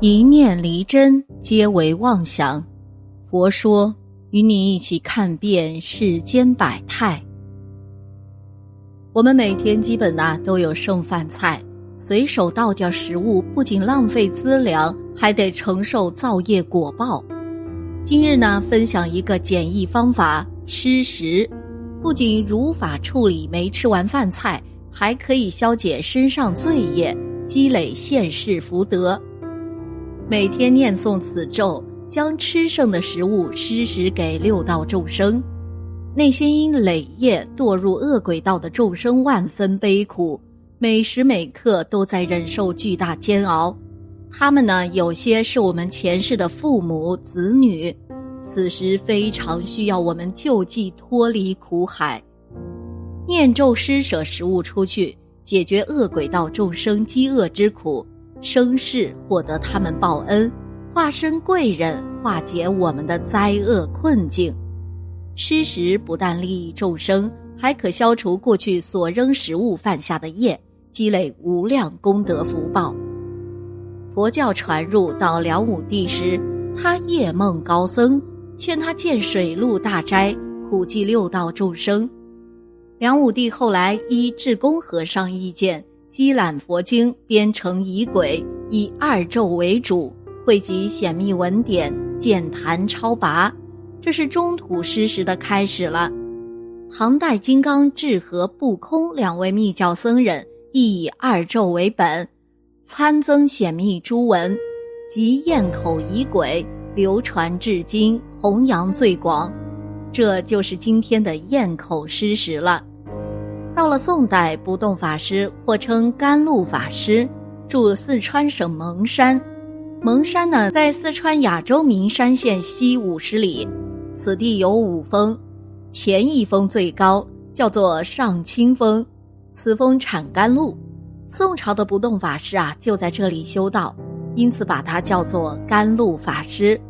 一念离真，皆为妄想。佛说，与你一起看遍世间百态。我们每天基本呐都有剩饭菜，随手倒掉食物，不仅浪费资粮，还得承受造业果报。今日呢，分享一个简易方法：施食，不仅如法处理没吃完饭菜，还可以消解身上罪业，积累现世福德。每天念诵此咒，将吃剩的食物施食给六道众生。那些因累业堕入恶鬼道的众生万分悲苦，每时每刻都在忍受巨大煎熬。他们呢，有些是我们前世的父母子女，此时非常需要我们救济脱离苦海。念咒施舍食物出去，解决恶鬼道众生饥饿之苦。生世获得他们报恩，化身贵人，化解我们的灾厄困境。施食不但利益众生，还可消除过去所扔食物犯下的业，积累无量功德福报。佛教传入到梁武帝时，他夜梦高僧，劝他建水陆大斋，普济六道众生。梁武帝后来依智公和尚意见。积览佛经，编成仪轨，以二咒为主，汇集显密文典，简谈超拔，这是中土失时的开始了。唐代金刚智和不空两位密教僧人亦以二咒为本，参增显密诸文，及咽口仪轨，流传至今，弘扬最广。这就是今天的咽口失时了。到了宋代，不动法师或称甘露法师，住四川省蒙山。蒙山呢，在四川雅州名山县西五十里，此地有五峰，前一峰最高，叫做上清峰，此峰产甘露。宋朝的不动法师啊，就在这里修道，因此把它叫做甘露法师。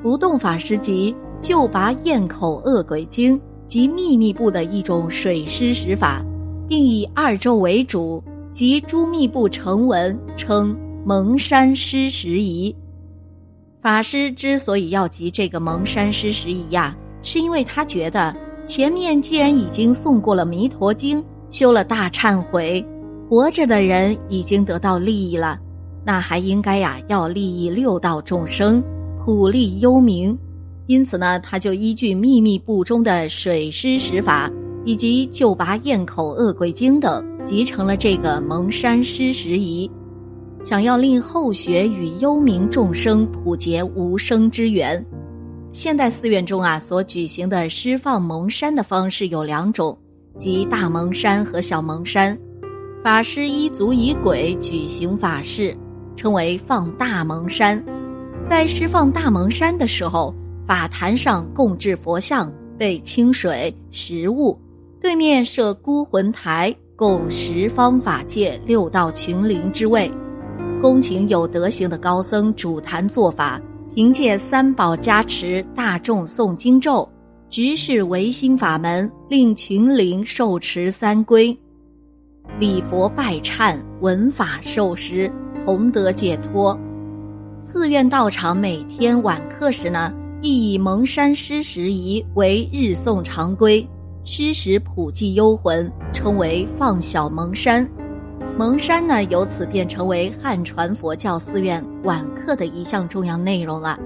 不动法师即救拔咽口恶鬼经。及秘密部的一种水师食法，并以二咒为主，及诸密部成文，称蒙山施食仪。法师之所以要集这个蒙山施食仪呀，是因为他觉得前面既然已经诵过了弥陀经，修了大忏悔，活着的人已经得到利益了，那还应该呀要利益六道众生，普利幽冥。因此呢，他就依据秘密部中的水施食法，以及救拔咽口恶鬼经等，集成了这个蒙山施食仪，想要令后学与幽冥众生普结无生之缘。现代寺院中啊，所举行的施放蒙山的方式有两种，即大蒙山和小蒙山。法师依足以轨举行法事，称为放大蒙山。在施放大蒙山的时候。法坛上供置佛像，备清水、食物，对面设孤魂台，供十方法界六道群灵之位。恭请有德行的高僧主坛做法，凭借三宝加持，大众诵经咒，直视唯心法门，令群灵受持三归，礼佛拜忏，闻法受食，同得解脱。寺院道场每天晚课时呢？亦以蒙山施食仪为日诵常规，施食普济幽魂，称为放小蒙山。蒙山呢，由此便成为汉传佛教寺院晚课的一项重要内容了。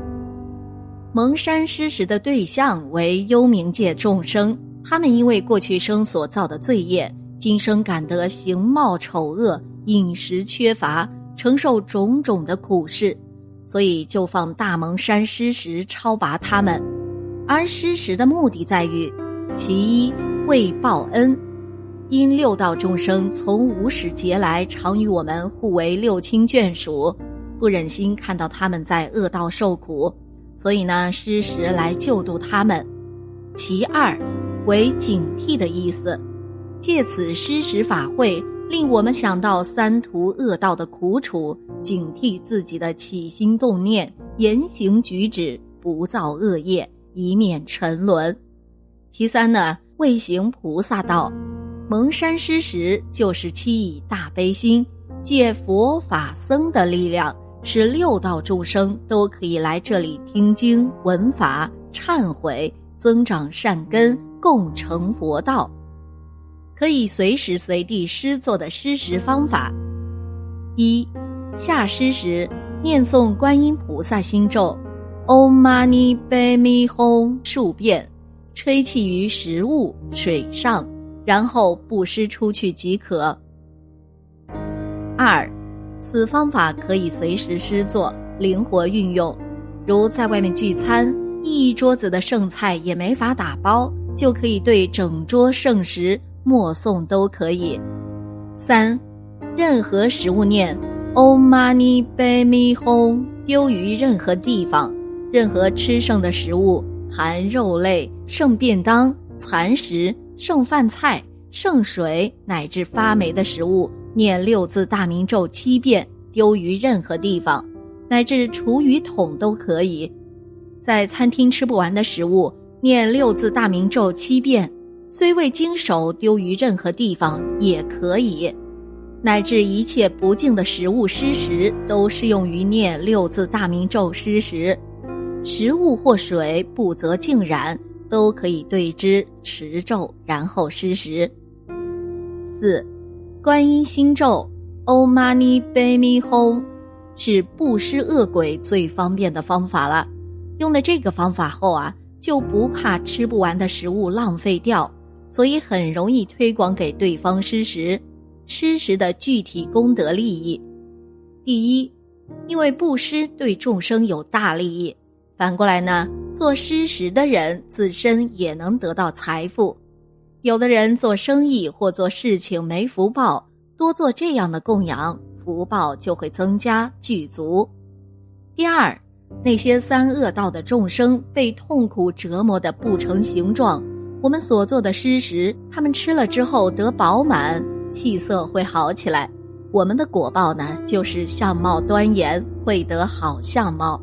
蒙山施食的对象为幽冥界众生，他们因为过去生所造的罪业，今生感得形貌丑恶、饮食缺乏，承受种种的苦事。所以就放大蒙山施食超拔他们，而施食的目的在于：其一为报恩，因六道众生从无始劫来常与我们互为六亲眷属，不忍心看到他们在恶道受苦，所以呢施食来救度他们；其二为警惕的意思，借此施食法会。令我们想到三途恶道的苦楚，警惕自己的起心动念、言行举止，不造恶业，以免沉沦。其三呢，为行菩萨道，蒙山施食就是七以大悲心，借佛法僧的力量，使六道众生都可以来这里听经闻法、忏悔、增长善根，共成佛道。可以随时随地施作的施食方法：一、下施时念诵观音菩萨心咒，Om Mani Padme Hum 数遍，吹气于食物、水上，然后布施出去即可。二。此方法可以随时施作，灵活运用。如在外面聚餐，一桌子的剩菜也没法打包，就可以对整桌剩食默诵都可以。三，任何食物念 “Om Mani Padme Hum” 丢于任何地方，任何吃剩的食物，含肉类、剩便当、残食、剩饭菜、剩水乃至发霉的食物。念六字大明咒七遍，丢于任何地方，乃至厨余桶都可以。在餐厅吃不完的食物，念六字大明咒七遍，虽未经手，丢于任何地方也可以。乃至一切不净的食物施食，都适用于念六字大明咒施食。食物或水不则净染，都可以对之持咒，然后施食。四。观音心咒，Om Mani Padme Hum，是布施恶鬼最方便的方法了。用了这个方法后啊，就不怕吃不完的食物浪费掉，所以很容易推广给对方施食。施食的具体功德利益：第一，因为布施对众生有大利益；反过来呢，做施食的人自身也能得到财富。有的人做生意或做事情没福报，多做这样的供养，福报就会增加具足。第二，那些三恶道的众生被痛苦折磨的不成形状，我们所做的施食，他们吃了之后得饱满，气色会好起来。我们的果报呢，就是相貌端严，会得好相貌。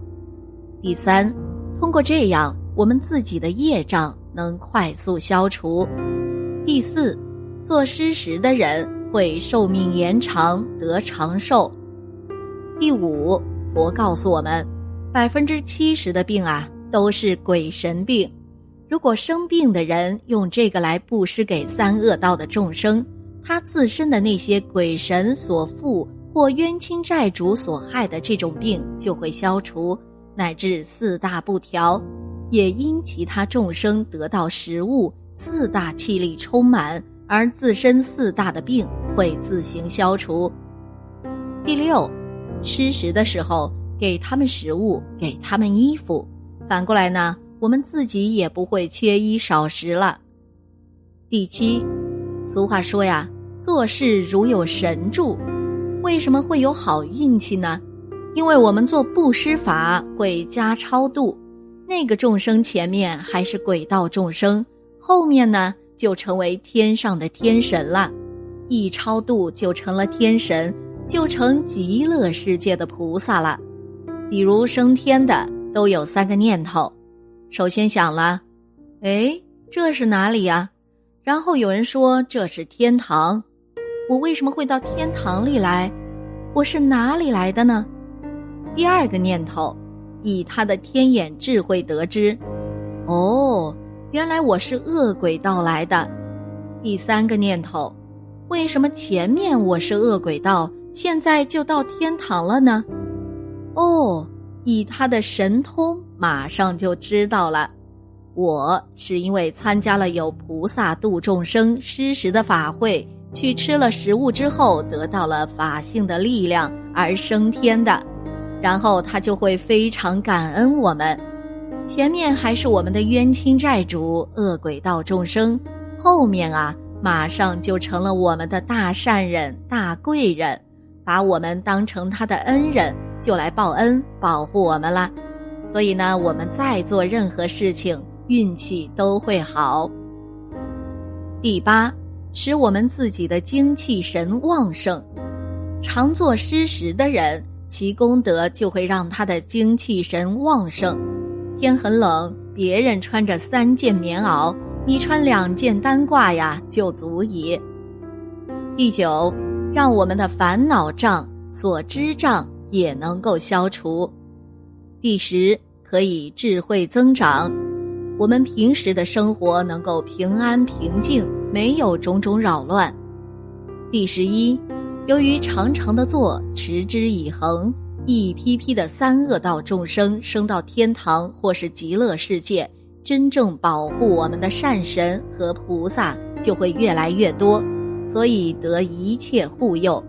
第三，通过这样，我们自己的业障能快速消除。第四，做施食的人会寿命延长，得长寿。第五，佛告诉我们，百分之七十的病啊都是鬼神病。如果生病的人用这个来布施给三恶道的众生，他自身的那些鬼神所附或冤亲债主所害的这种病就会消除，乃至四大不调，也因其他众生得到食物。四大气力充满，而自身四大的病会自行消除。第六，吃食的时候给他们食物，给他们衣服，反过来呢，我们自己也不会缺衣少食了。第七，俗话说呀，做事如有神助，为什么会有好运气呢？因为我们做布施法会加超度，那个众生前面还是鬼道众生。后面呢，就成为天上的天神了，一超度就成了天神，就成极乐世界的菩萨了。比如升天的都有三个念头，首先想了，哎，这是哪里呀？然后有人说这是天堂，我为什么会到天堂里来？我是哪里来的呢？第二个念头，以他的天眼智慧得知，哦。原来我是恶鬼道来的，第三个念头，为什么前面我是恶鬼道，现在就到天堂了呢？哦，以他的神通，马上就知道了，我是因为参加了有菩萨度众生施食的法会，去吃了食物之后，得到了法性的力量而升天的，然后他就会非常感恩我们。前面还是我们的冤亲债主、恶鬼道众生，后面啊，马上就成了我们的大善人、大贵人，把我们当成他的恩人，就来报恩、保护我们啦。所以呢，我们再做任何事情，运气都会好。第八，使我们自己的精气神旺盛，常做施食的人，其功德就会让他的精气神旺盛。天很冷，别人穿着三件棉袄，你穿两件单褂呀，就足矣。第九，让我们的烦恼障、所知障、也能够消除。第十，可以智慧增长，我们平时的生活能够平安平静，没有种种扰乱。第十一，由于常常的做，持之以恒，一批批的三恶道众生升到天堂或是极乐世界，真正保护我们的善神和菩萨就会越来越多，所以得一切护佑。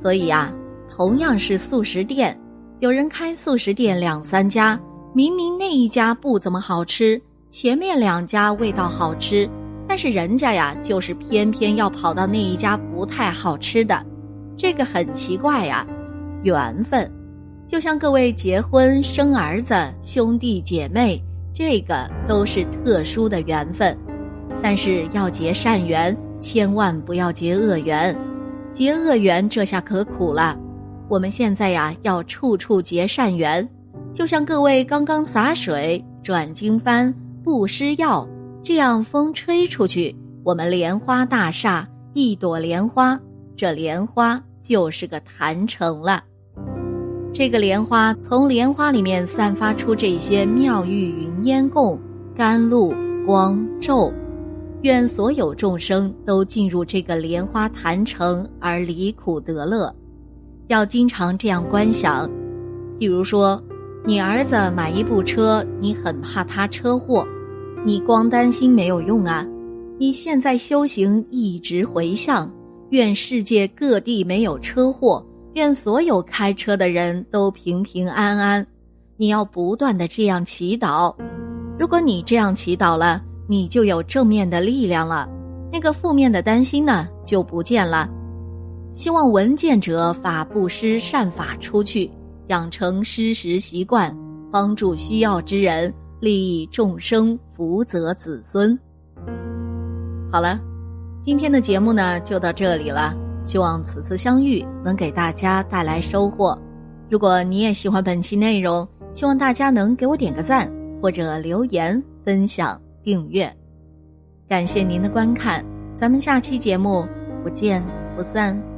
所以啊，同样是素食店，有人开素食店两三家，明明那一家不怎么好吃，前面两家味道好吃。但是人家呀，就是偏偏要跑到那一家不太好吃的，这个很奇怪呀，缘分，就像各位结婚生儿子兄弟姐妹，这个都是特殊的缘分，但是要结善缘，千万不要结恶缘，结恶缘这下可苦了。我们现在呀，要处处结善缘，就像各位刚刚洒水、转经幡、布施药。这样风吹出去，我们莲花大厦一朵莲花，这莲花就是个坛城了。这个莲花从莲花里面散发出这些妙玉云烟供、甘露光咒，愿所有众生都进入这个莲花坛城而离苦得乐。要经常这样观想，比如说，你儿子买一部车，你很怕他车祸。你光担心没有用啊！你现在修行一直回向，愿世界各地没有车祸，愿所有开车的人都平平安安。你要不断的这样祈祷，如果你这样祈祷了，你就有正面的力量了，那个负面的担心呢就不见了。希望闻见者法布施善法出去，养成施食习惯，帮助需要之人。利益众生，福泽子孙。好了，今天的节目呢就到这里了。希望此次相遇能给大家带来收获。如果你也喜欢本期内容，希望大家能给我点个赞，或者留言、分享、订阅。感谢您的观看，咱们下期节目不见不散。